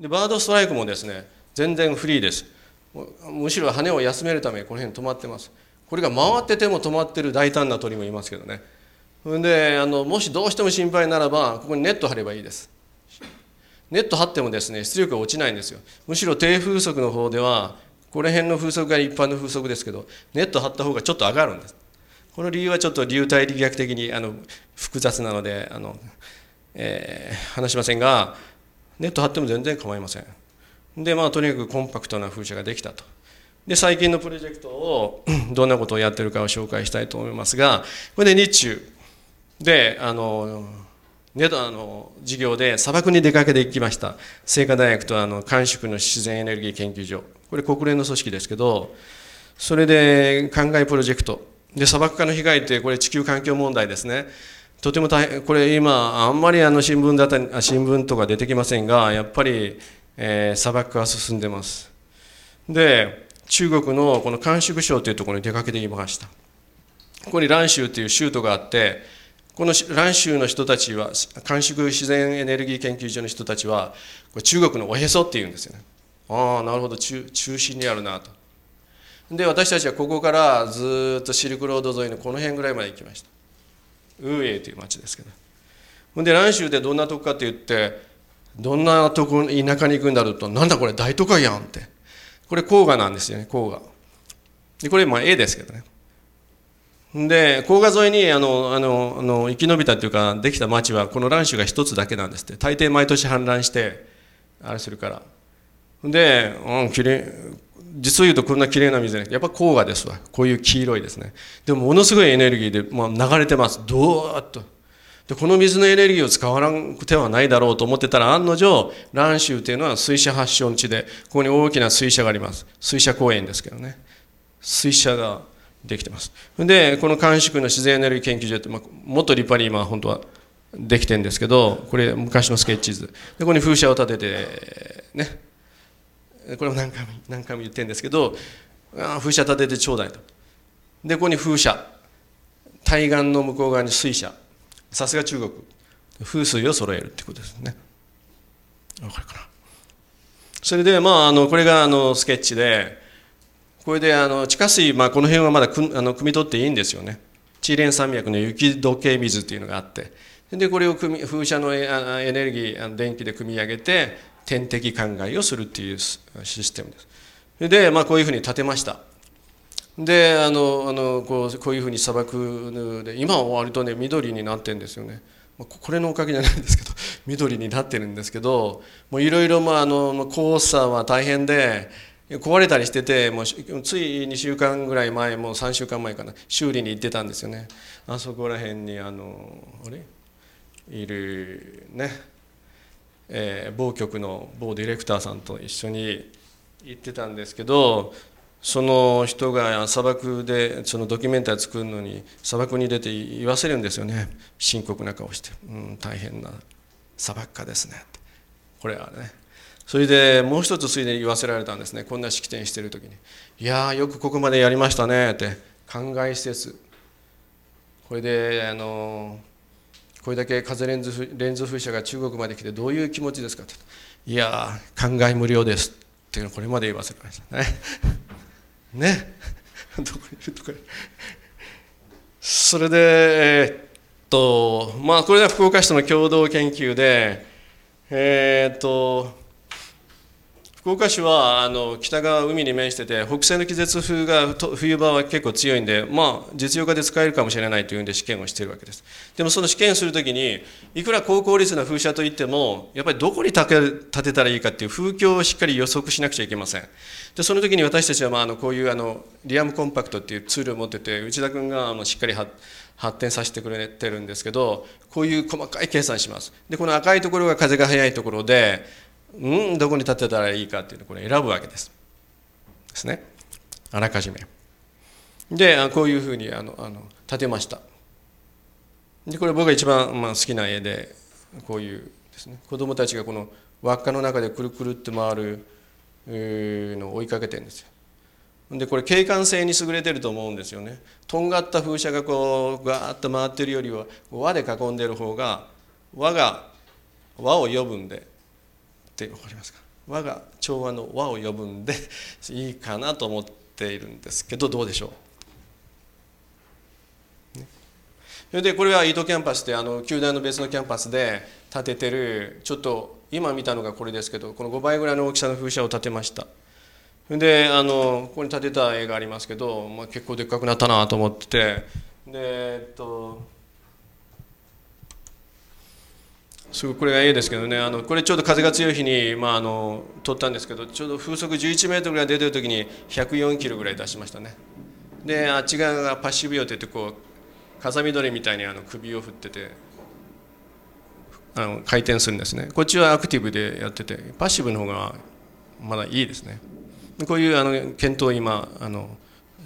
でバードストライクもですね全然フリーです。むしろ羽を休めるためにこの辺止まってます。これが回ってても止まってる大胆な鳥もいますけどね。であのもしどうしても心配ならばここにネット張ればいいです。ネット張ってもですね出力が落ちないんですよ。むしろ低風速の方ではこの辺の風速が一般の風速ですけどネット張った方がちょっと上がるんです。この理由はちょっと流体力学的にあの複雑なのであの、えー、話しませんがネット張っても全然構いません。でまあとにかくコンパクトな風車ができたと。で最近のプロジェクトをどんなことをやってるかを紹介したいと思いますがこれで日中であのネドあの授業で砂漠に出かけていきました。清華大学とあの甘粛の自然エネルギー研究所。これ国連の組織ですけどそれで灌漑プロジェクト。で砂漠化の被害ってこれ地球環境問題ですね。とても大変これ今あんまりあの新聞だった新聞とか出てきませんがやっぱり、えー、砂漠化が進んでます。で中国のこの甘粛省というところに出かけてきました。ここに蘭州という州都があってこの蘭州の人たちは甘粛自然エネルギー研究所の人たちはこれ中国のおへそっていうんですよね。ああなるほど。中中心にあるなと。で私たちはここからずっとシルクロード沿いのこの辺ぐらいまで行きました。ウーエイという町ですけど。ほんで蘭州でどんなとこかって言ってどんなとこ田舎に行くんだろうとなんだこれ大都会やんって。これ黄河なんですよね黄河でこれまあ絵ですけどね。で黄河沿いにあのあのあの生き延びたというかできた町はこの蘭州が一つだけなんですって。大抵毎年氾濫してあれするから。で、うん、きれい。実を言うとこんな綺麗な水じゃなくてやっぱ黄河ですわ。こういう黄色いですね。でもものすごいエネルギーで、まあ、流れてます。ドーッと。でこの水のエネルギーを使わなくてはないだろうと思ってたら案の定蘭州というのは水車発祥の地でここに大きな水車があります。水車公園ですけどね。水車ができてます。でこの甘粛の自然エネルギー研究所って、まあ、もっと立派に今本当はできてるんですけどこれ昔のスケッチ図。でここに風車を立ててね。これも何回も何回も言ってるんですけど風車立ててちょうだいと。でここに風車。対岸の向こう側に水車。さすが中国。風水を揃えるってことですね。わかるかな。それでまああのこれがあのスケッチでこれであの地下水、まあ、この辺はまだくあの汲み取っていいんですよね。チーレン山脈の雪解け水っていうのがあって。でこれを組風車のエネルギー電気で組み上げて天敵灌漑をするっていうシステムです。で、まあ、こういうふうに建てました。であのあのこうこういうふうに砂漠で今は割とね緑になってるんですよね。これのおかげじゃないんですけど 緑になってるんですけどいろいろ黄砂は大変で壊れたりしててもうつい2週間ぐらい前もう3週間前かな修理に行ってたんですよね。あそこら辺にあのあれ？いるね、えー、某局の某ディレクターさんと一緒に行ってたんですけどその人が砂漠でそのドキュメンタリー作るのに砂漠に出て言わせるんですよね。深刻な顔して「うん大変な砂漠化ですね」ってこれはね。それでもう一つついでに言わせられたんですね。こんな式典してる時に「いやよくここまでやりましたね」って。灌漑施設。これであのこれだけ風レンズレンズ風車が中国まで来てどういう気持ちですかって「いや考え無料です」っていうのこれまで言わせられました。ね。ね。どこにいるとか。それでえー、っとまあこれは福岡市との共同研究でえー、っと福岡市はあの北側海に面してて北西の季節風が冬場は結構強いんで、まあ、実用化で使えるかもしれないというんで試験をしているわけです。でもその試験するときにいくら高効率な風車といってもやっぱりどこに建てたらいいかっていう風況をしっかり予測しなくちゃいけません。でその時に私たちはまああのこういうあのリアムコンパクトっていうツールを持ってて内田君があのしっかり発展させてくれてるんですけどこういう細かい計算します。でこの赤いところが風が速いところでうんどこに建てたらいいかっていうのをこれ選ぶわけです。ですね。あらかじめ。でこういうふうにあのあの建てました。でこれ僕が一番、まあ、好きな絵でこういうですね。子供たちがこの輪っかの中でくるくるって回るのを追いかけてるんですよ。でこれ景観性に優れてると思うんですよね。とんがった風車がこうガーッと回ってるよりは輪で囲んでる方が輪が輪を呼ぶんでって分かりますか？我が調和の和を呼ぶんでいいかなと思っているんですけどどうでしょう、それでこれはイートキャンパスってあの球団の別のキャンパスで建ててるちょっと今見たのがこれですけどこの5倍ぐらいの大きさの風車を建てました。であのここに建てた絵がありますけど、まあ、結構でっかくなったなと思ってて。でえっとすごいこれがいいですけどね。あのこれちょうど風が強い日に、まあ、あの撮ったんですけどちょうど風速11メートルぐらい出てる時に104キロぐらい出しましたね。であっち側がパッシブヨって言ってこう風見鳥みたいにあの首を振っててあの回転するんですね。こっちはアクティブでやっててパッシブの方がまだいいですね。こういうあの検討を今あの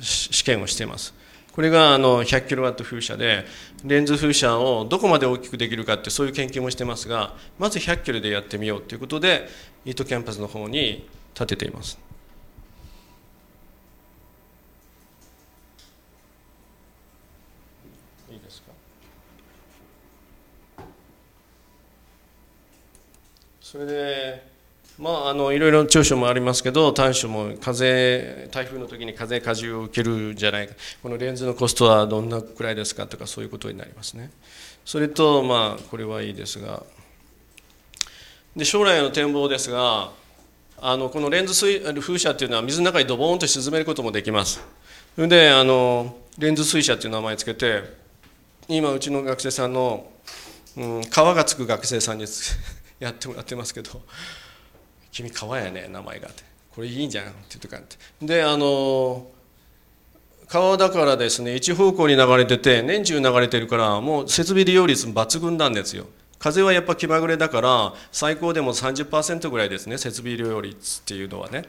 試験をしています。これがあの100キロワット風車でレンズ風車をどこまで大きくできるかってそういう研究もしてますがまず100キロでやってみようということでイートキャンパスの方に建てています。いいですか？それでまあ、あのいろいろ長所もありますけど短所も風台風の時に風荷重を受けるじゃないか。このレンズのコストはどんなくらいですかとかそういうことになりますね。それとまあこれはいいですが。で将来の展望ですがあのこのレンズ水風車っていうのは水の中にドボンと沈めることもできます。それであのレンズ水車っていう名前つけて今うちの学生さんの、うん、川がつく学生さんに やってもらってますけど。君川やね名前が」って「これいいじゃん」って言ってかって。であの川だからですね一方向に流れてて年中流れてるからもう設備利用率抜群なんですよ。風はやっぱ気まぐれだから最高でも30%ぐらいですね設備利用率っていうのはね。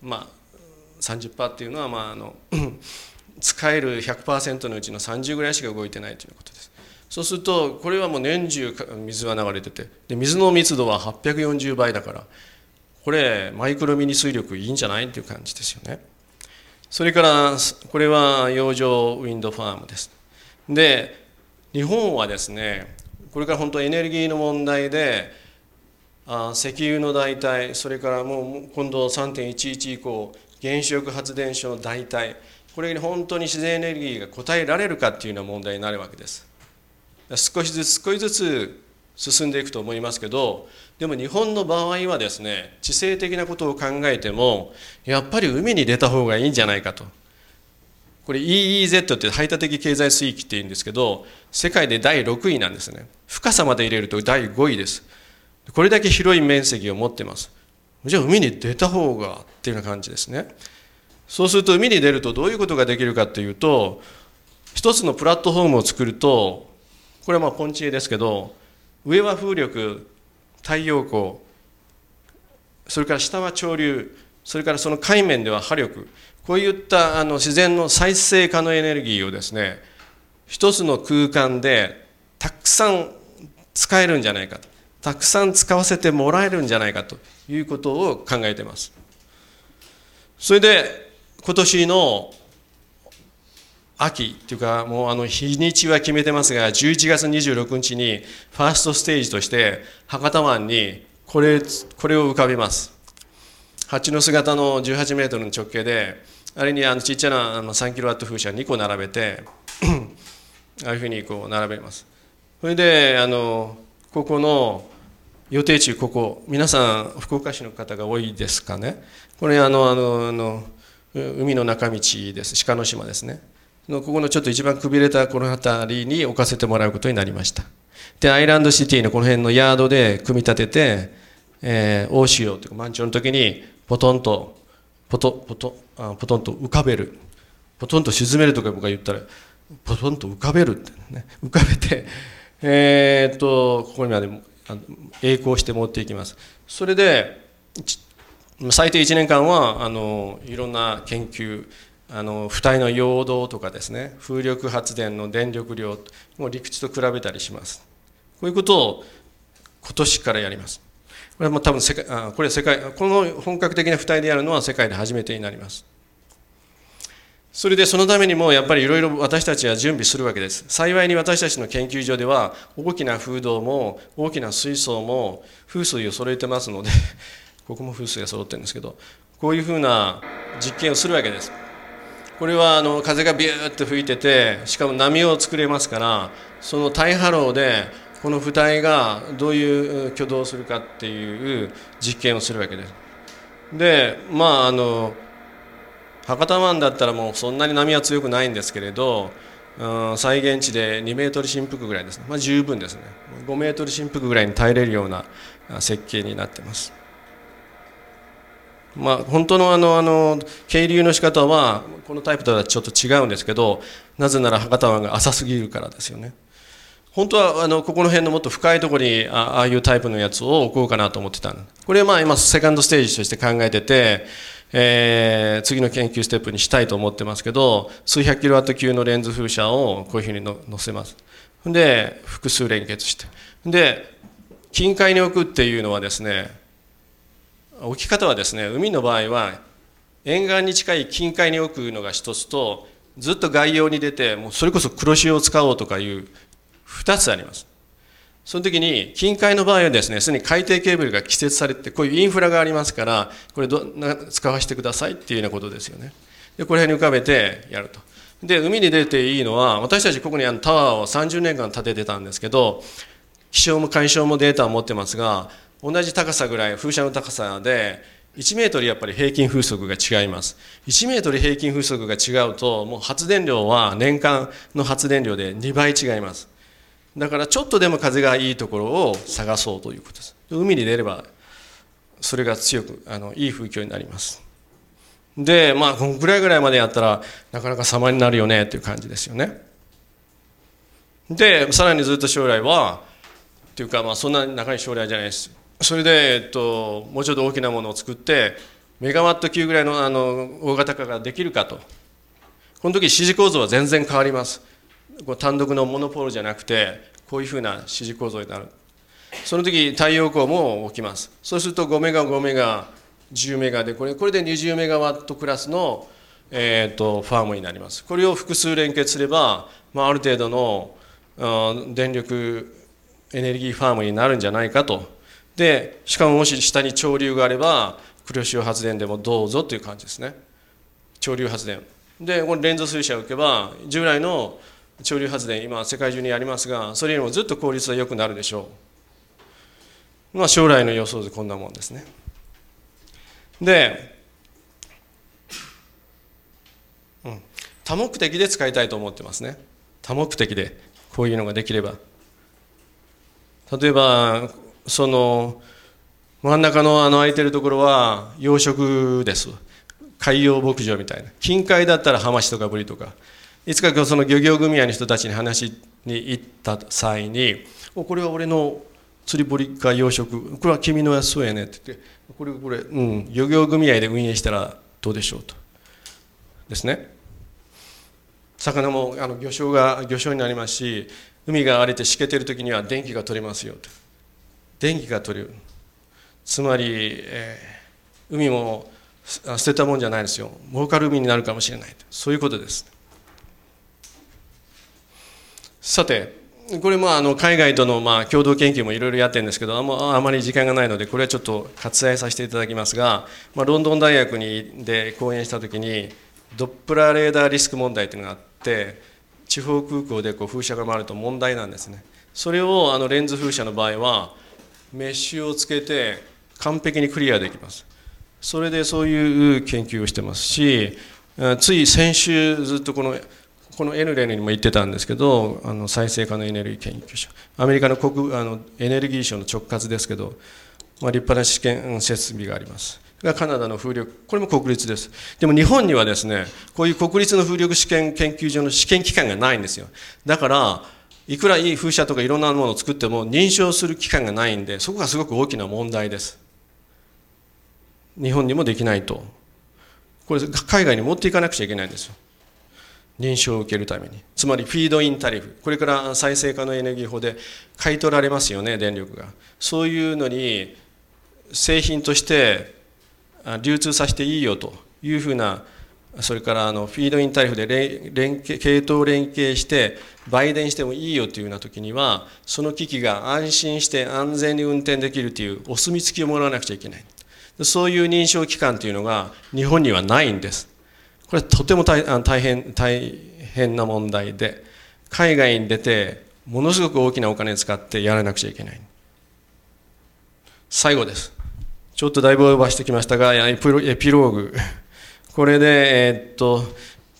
まあ30%っていうのはまああの 使える100%のうちの30ぐらいしか動いてないということです。そうするとこれはもう年中水が流れててで水の密度は840倍だからこれマイクロミニ水力いいんじゃない？っていう感じですよね。それからこれは洋上ウィンドファームです。で日本はですねこれから本当エネルギーの問題であ石油の代替それからもう今度3.11以降原子力発電所の代替これに本当に自然エネルギーが応えられるかっていうような問題になるわけです。少しずつ少しずつ進んでいくと思いますけどでも日本の場合はですね地政的なことを考えてもやっぱり海に出た方がいいんじゃないかと。これ EEZ って排他的経済水域っていうんですけど世界で第6位なんですね。深さまで入れると第5位です。これだけ広い面積を持ってます。じゃあ海に出た方がっていうような感じですね。そうすると海に出るとどういうことができるかというと一つのプラットフォームを作るとこれはまあポンチエですけど上は風力太陽光それから下は潮流それからその海面では波力こういったあの自然の再生可能エネルギーをですね一つの空間でたくさん使えるんじゃないかとたくさん使わせてもらえるんじゃないかということを考えています。それで今年の秋っていうかもうあの日にちは決めてますが11月26日にファーストステージとして博多湾にこれこれを浮かべます。蜂の姿の18メートルの直径であれにあのちっちゃなあの3キロワット風車2個並べて ああいうふうにこう並べます。それであのここの予定地ここ皆さん福岡市の方が多いですかね。これあのあのあの海の中道です。鹿の島ですね。のここのちょっと一番くびれたこの辺りに置かせてもらうことになりました。でアイランドシティのこの辺のヤードで組み立てて、えー、大潮というか満潮の時にポトンとポトポトあポトンと浮かべる。ポトンと沈めるとか僕が言ったらポトンと浮かべるってね。浮かべてえー、っとここにまで栄光して持っていきます。それで最低1年間はあのいろんな研究あの浮体の陽動とかですね。風力発電の電力量も陸地と比べたりします。こういうことを今年からやります。これはもう多分世界あこれ世界この本格的な浮体でやるのは世界で初めてになります。それでそのためにもやっぱりいろいろ私たちは準備するわけです。幸いに私たちの研究所では大きな風洞も大きな水槽も風水を揃えてますので ここも風水が揃ってるんですけどこういうふうな実験をするわけです。これはあの風がビューッと吹いててしかも波を作れますからそのタイハローでこの浮体がどういう挙動をするかっていう実験をするわけです。でまああの博多湾だったらもうそんなに波は強くないんですけれど、うん、再現地で2メートル振幅ぐらいですね、まあ、十分ですね。5メートル振幅ぐらいに耐えれるような設計になってます。まあ、本当のあのあの渓流の仕方はこのタイプとはちょっと違うんですけどなぜなら博多湾が浅すぎるからですよね。本当はあのここの辺のもっと深いところにああいうタイプのやつを置こうかなと思ってたこれはまあ今セカンドステージとして考えてて、えー、次の研究ステップにしたいと思ってますけど数百キロワット級のレンズ風車をこういうふうにの載せます。で複数連結して。で近海に置くっていうのはですね置き方はですね海の場合は沿岸に近い近海に置くのが一つとずっと外洋に出てもうそれこそ黒潮を使おうとかいう2つあります。その時に近海の場合はですねすでに海底ケーブルが規設されてこういうインフラがありますからこれど使わせてくださいっていうようなことですよね。でこれに浮かべてやると。で海に出ていいのは私たちここにあのタワーを30年間建ててたんですけど気象も海象もデータを持ってますが同じ高さぐらい風車の高さで1メートルやっぱり平均風速が違います。1メートル平均風速が違うともう発電量は年間の発電量で2倍違います。だからちょっとでも風がいいところを探そうということです。海に出ればそれが強くあのいい風況になります。でまあこのぐらいぐらいまでやったらなかなか様になるよねっていう感じですよね。でさらにずっと将来はっていうかまあそんな長い将来じゃないです。それで、えっと、もうちょっと大きなものを作ってメガワット級ぐらいのあの大型化ができるかと。この時指示構造は全然変わります。単独のモノポールじゃなくてこういうふうな指示構造になる。その時太陽光も起きます。そうすると5メガ5メガ10メガでこれこれで20メガワットクラスの、えーと、ファームになります。これを複数連結すれば、まあ、ある程度の電力エネルギーファームになるんじゃないかと。でしかももし下に潮流があれば黒潮発電でもどうぞという感じですね。潮流発電。でこのレンズ水車を受けば従来の潮流発電今世界中にありますがそれよりもずっと効率は良くなるでしょう。まあ将来の予想でこんなもんですね。で、うん、多目的で使いたいと思ってますね。多目的でこういうのができれば。例えばその真ん中のあの空いてるところは養殖です。海洋牧場みたいな。近海だったらハマチとかブリとか。いつかその漁業組合の人たちに話に行った際に「これは俺の釣り堀か養殖。これは君のやつそうやね」って言って「これこれうん。漁業組合で運営したらどうでしょう」と。ですね。魚もあの魚礁が魚礁になりますし海が荒れてしけてる時には電気が取れますよと。電気が取れるつまり、えー、海も捨てたもんじゃないですよ。儲かる海になるかもしれない。そういうことです。さてこれもあの海外とのまあ共同研究もいろいろやってるんですけどあまり時間がないのでこれはちょっと割愛させていただきますが、まあ、ロンドン大学にで講演した時にドップラーレーダーリスク問題というのがあって地方空港でこう風車が回ると問題なんですね。それをあのレンズ風車の場合はメッシュをつけて完璧にクリアできます。それでそういう研究をしてますしつい先週ずっとこのこのエヌレンにも言ってたんですけどあの再生可能エネルギー研究所。アメリカの国あのエネルギー省の直轄ですけど、まあ、立派な試験設備があります。がカナダの風力これも国立です。でも日本にはですねこういう国立の風力試験研究所の試験機関がないんですよ。だからいくらいい風車とかいろんなものを作っても認証する機関がないんでそこがすごく大きな問題です。日本にもできないと。これ海外に持っていかなくちゃいけないんですよ。認証を受けるために。つまりフィードインタリフ。これから再生可能エネルギー法で買い取られますよね電力が。そういうのに製品として流通させていいよというふうなそれからあのフィードインタリフで連携系統連携して売電してもいいよというような時にはその機器が安心して安全に運転できるというお墨付きをもらわなくちゃいけない。そういう認証機関というのが日本にはないんです。これはとても大変大変な問題で海外に出てものすごく大きなお金を使ってやらなくちゃいけない。最後です。ちょっとだいぶオーバーしてきましたがエピローグ。これで、えー、っと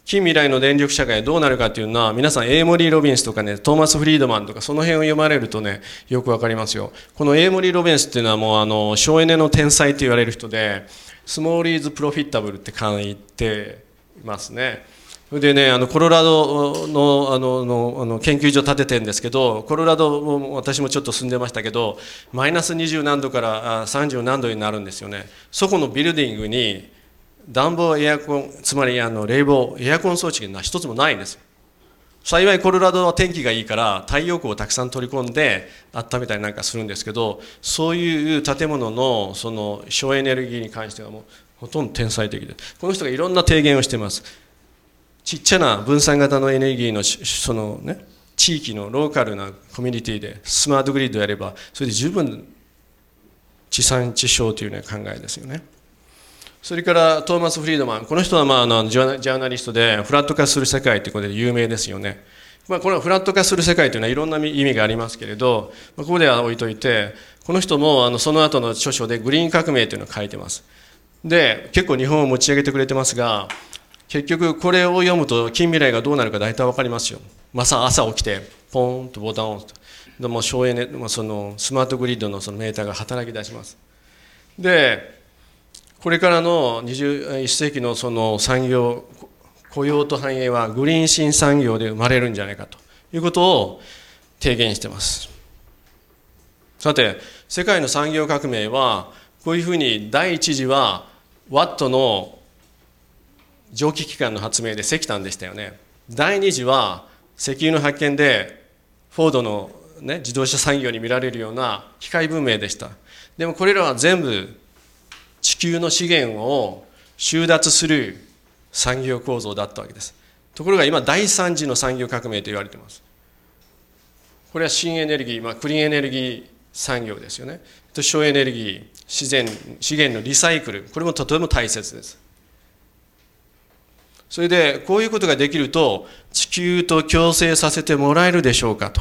近未来の電力社会どうなるかっていうのは皆さんエイモリー・ロビンスとかねトーマス・フリードマンとかその辺を読まれるとねよくわかりますよ。このエイモリー・ロビンスっていうのはもうあの省エネの天才と言われる人でスモーリーズ・プロフィッタブルって書いてますね。それでねあのコロラドのあののあの研究所建ててるんですけどコロラドも私もちょっと住んでましたけどマイナス20何度から30何度になるんですよね。そこのビルディングに暖房エアコンつまりあの冷房エアコン装置が一つもないんです。幸いコロラドは天気がいいから太陽光をたくさん取り込んで温めたりなんかするんですけどそういう建物のその省エネルギーに関してはもうほとんど天才的でこの人がいろんな提言をしてます。ちっちゃな分散型のエネルギーのそのね地域のローカルなコミュニティでスマートグリッドやればそれで十分地産地消というような考えですよね。それからトーマス・フリードマン。この人はまああのジャーナリストでフラット化する世界ということで有名ですよね。まあ、これはフラット化する世界というのはいろんな意味がありますけれど、まあ、ここでは置いといてこの人もあのその後の著書でグリーン革命というのを書いてます。で結構日本を持ち上げてくれてますが結局これを読むと近未来がどうなるか大体わかりますよ。朝朝起きてポーンとボタンを押すと。でも省エネまあそのスマートグリッドのそのメーターが働き出します。でこれからの21世紀のその産業雇用と繁栄はグリーン新産業で生まれるんじゃないかということを提言してます。さて世界の産業革命はこういうふうに第一次はワットの蒸気機関の発明で石炭でしたよね。第二次は石油の発見でフォードの、ね、自動車産業に見られるような機械文明でした。でもこれらは全部地球の資源を収奪する産業構造だったわけです。ところが今第三次の産業革命と言われています。これは新エネルギー、まあ、クリーンエネルギー産業ですよね。と省エネルギー自然資源のリサイクル。これもとても大切です。それでこういうことができると地球と共生させてもらえるでしょうかと。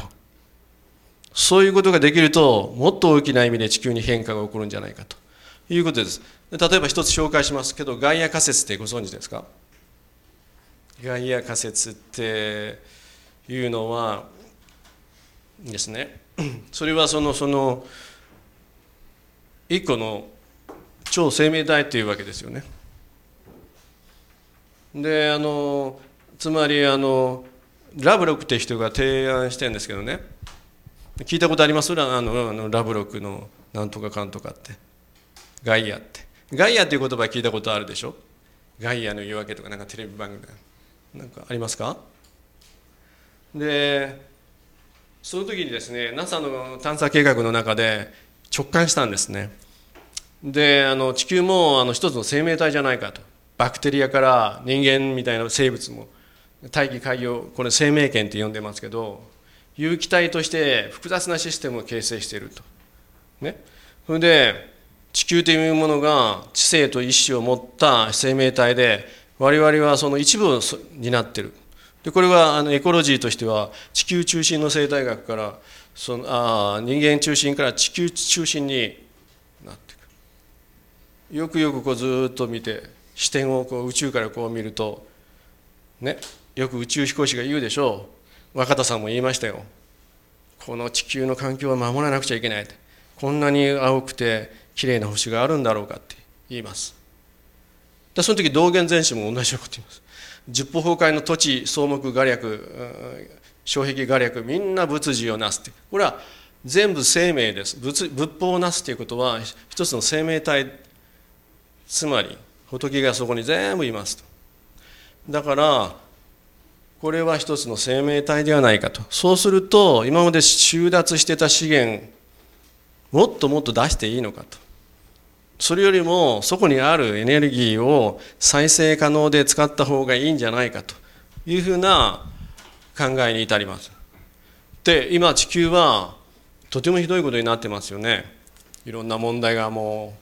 そういうことができるともっと大きな意味で地球に変化が起こるんじゃないかと。いうことです。例えば一つ紹介しますけどガイア仮説ってご存知ですか？ガイア仮説っていうのはですね それはそのその一個の超生命体っていうわけですよね。であのつまりあのラブロックって人が提案してるんですけどね。聞いたことあります？あのラブロックのなんとかかんとかって。ガイアって。ガイアっていう言葉聞いたことあるでしょ？ガイアの言い訳とかなんかテレビ番組なんかありますか？でその時にですね NASA の探査計画の中で直感したんですね。であの地球もあの一つの生命体じゃないかと。バクテリアから人間みたいな生物も大気海洋これ生命圏って呼んでますけど有機体として複雑なシステムを形成していると。ね。それで地球というものが知性と意志を持った生命体で我々はその一部を担ってる。でこれはあのエコロジーとしては地球中心の生態学からそのあ人間中心から地球中心になっていくよくよくこうずっと見て視点をこう宇宙からこう見るとねよく宇宙飛行士が言うでしょう。若田さんも言いましたよ。この地球の環境は守らなくちゃいけない。こんなに青くてきれいな星があるんだろうかって言います。でその時道元禅師も同じようなこと言います。十歩崩壊の土地草木画略障壁画略みんな仏事をなすって。これは全部生命です。仏仏法をなすということは一つの生命体つまり仏がそこに全部いますと。だからこれは一つの生命体ではないかと。そうすると今まで収奪してた資源もっともっと出していいのかと。それよりもそこにあるエネルギーを再生可能で使った方がいいんじゃないかというふうな考えに至ります。で今地球はとてもひどいことになってますよね。いろんな問題がも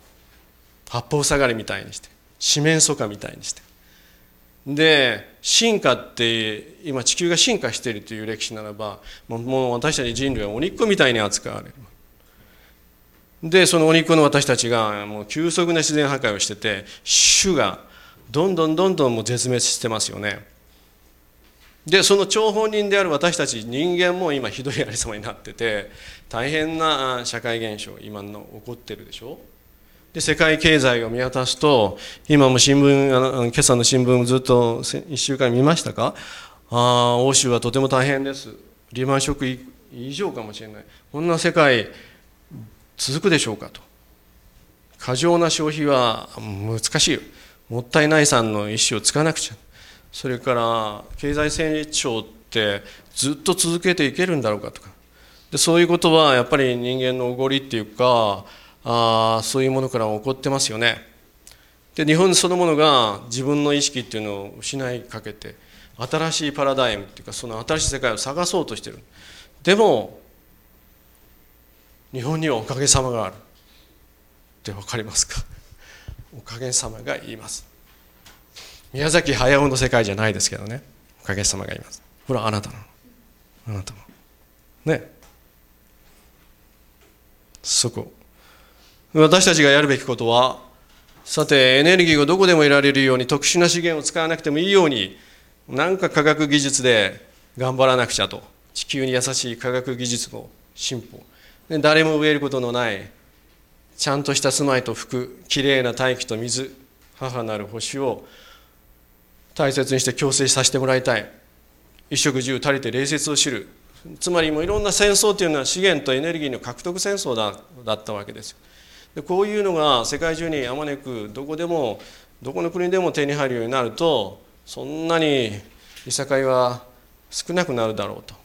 う八方塞がりみたいにして四面楚歌みたいにして。で進化って今地球が進化しているという歴史ならばもう私たち人類は鬼っ子みたいに扱われる。でその鬼っ子の私たちがもう急速な自然破壊をしてて種がどんどんどんどんもう絶滅してますよね。でその張本人である私たち人間も今ひどいありさまになってて大変な社会現象今の起こってるでしょ。で世界経済を見渡すと今も新聞あの今朝の新聞ずっと1週間見ましたか？ああ欧州はとても大変です。リーマンショック以上かもしれない。こんな世界続くでしょうかと。過剰な消費は難しいもったいないさんの意思をつかなくちゃ。それから経済成長ってずっと続けていけるんだろうかとか。でそういうことはやっぱり人間のおごりっていうかあそういうものから起こってますよね。で日本そのものが自分の意識っていうのを失いかけて新しいパラダイムっていうかその新しい世界を探そうとしてる。でも日本にはおかげさまがある。って分かりますか？おかげさまが言います。宮崎駿の世界じゃないですけどね。おかげさまが言います。ほらあなたの。あなたも。ね。そこ。私たちがやるべきことはさてエネルギーがどこでも得られるように特殊な資源を使わなくてもいいように何か科学技術で頑張らなくちゃと。地球に優しい科学技術の進歩。誰も植えることのないちゃんとした住まいと服きれいな大気と水母なる星を大切にして共生させてもらいたい。一食十足りて礼節を知る。つまりもういろんな戦争というのは資源とエネルギーの獲得戦争だだったわけですでこういうのが世界中にあまねくどこでもどこの国でも手に入るようになるとそんなにいさかいは少なくなるだろうと。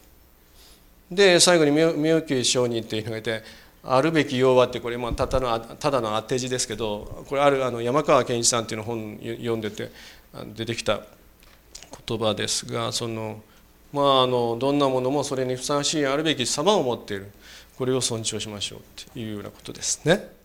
で最後に妙慶上人っていうのがいてあるべき要はってこれ、まあ、ただのただの当て字ですけどこれあるあの山川健一さんっていうの本読んでて出てきた言葉ですがそのまああのどんなものもそれにふさわしいあるべき様を持っているこれを尊重しましょうっていうようなことですね。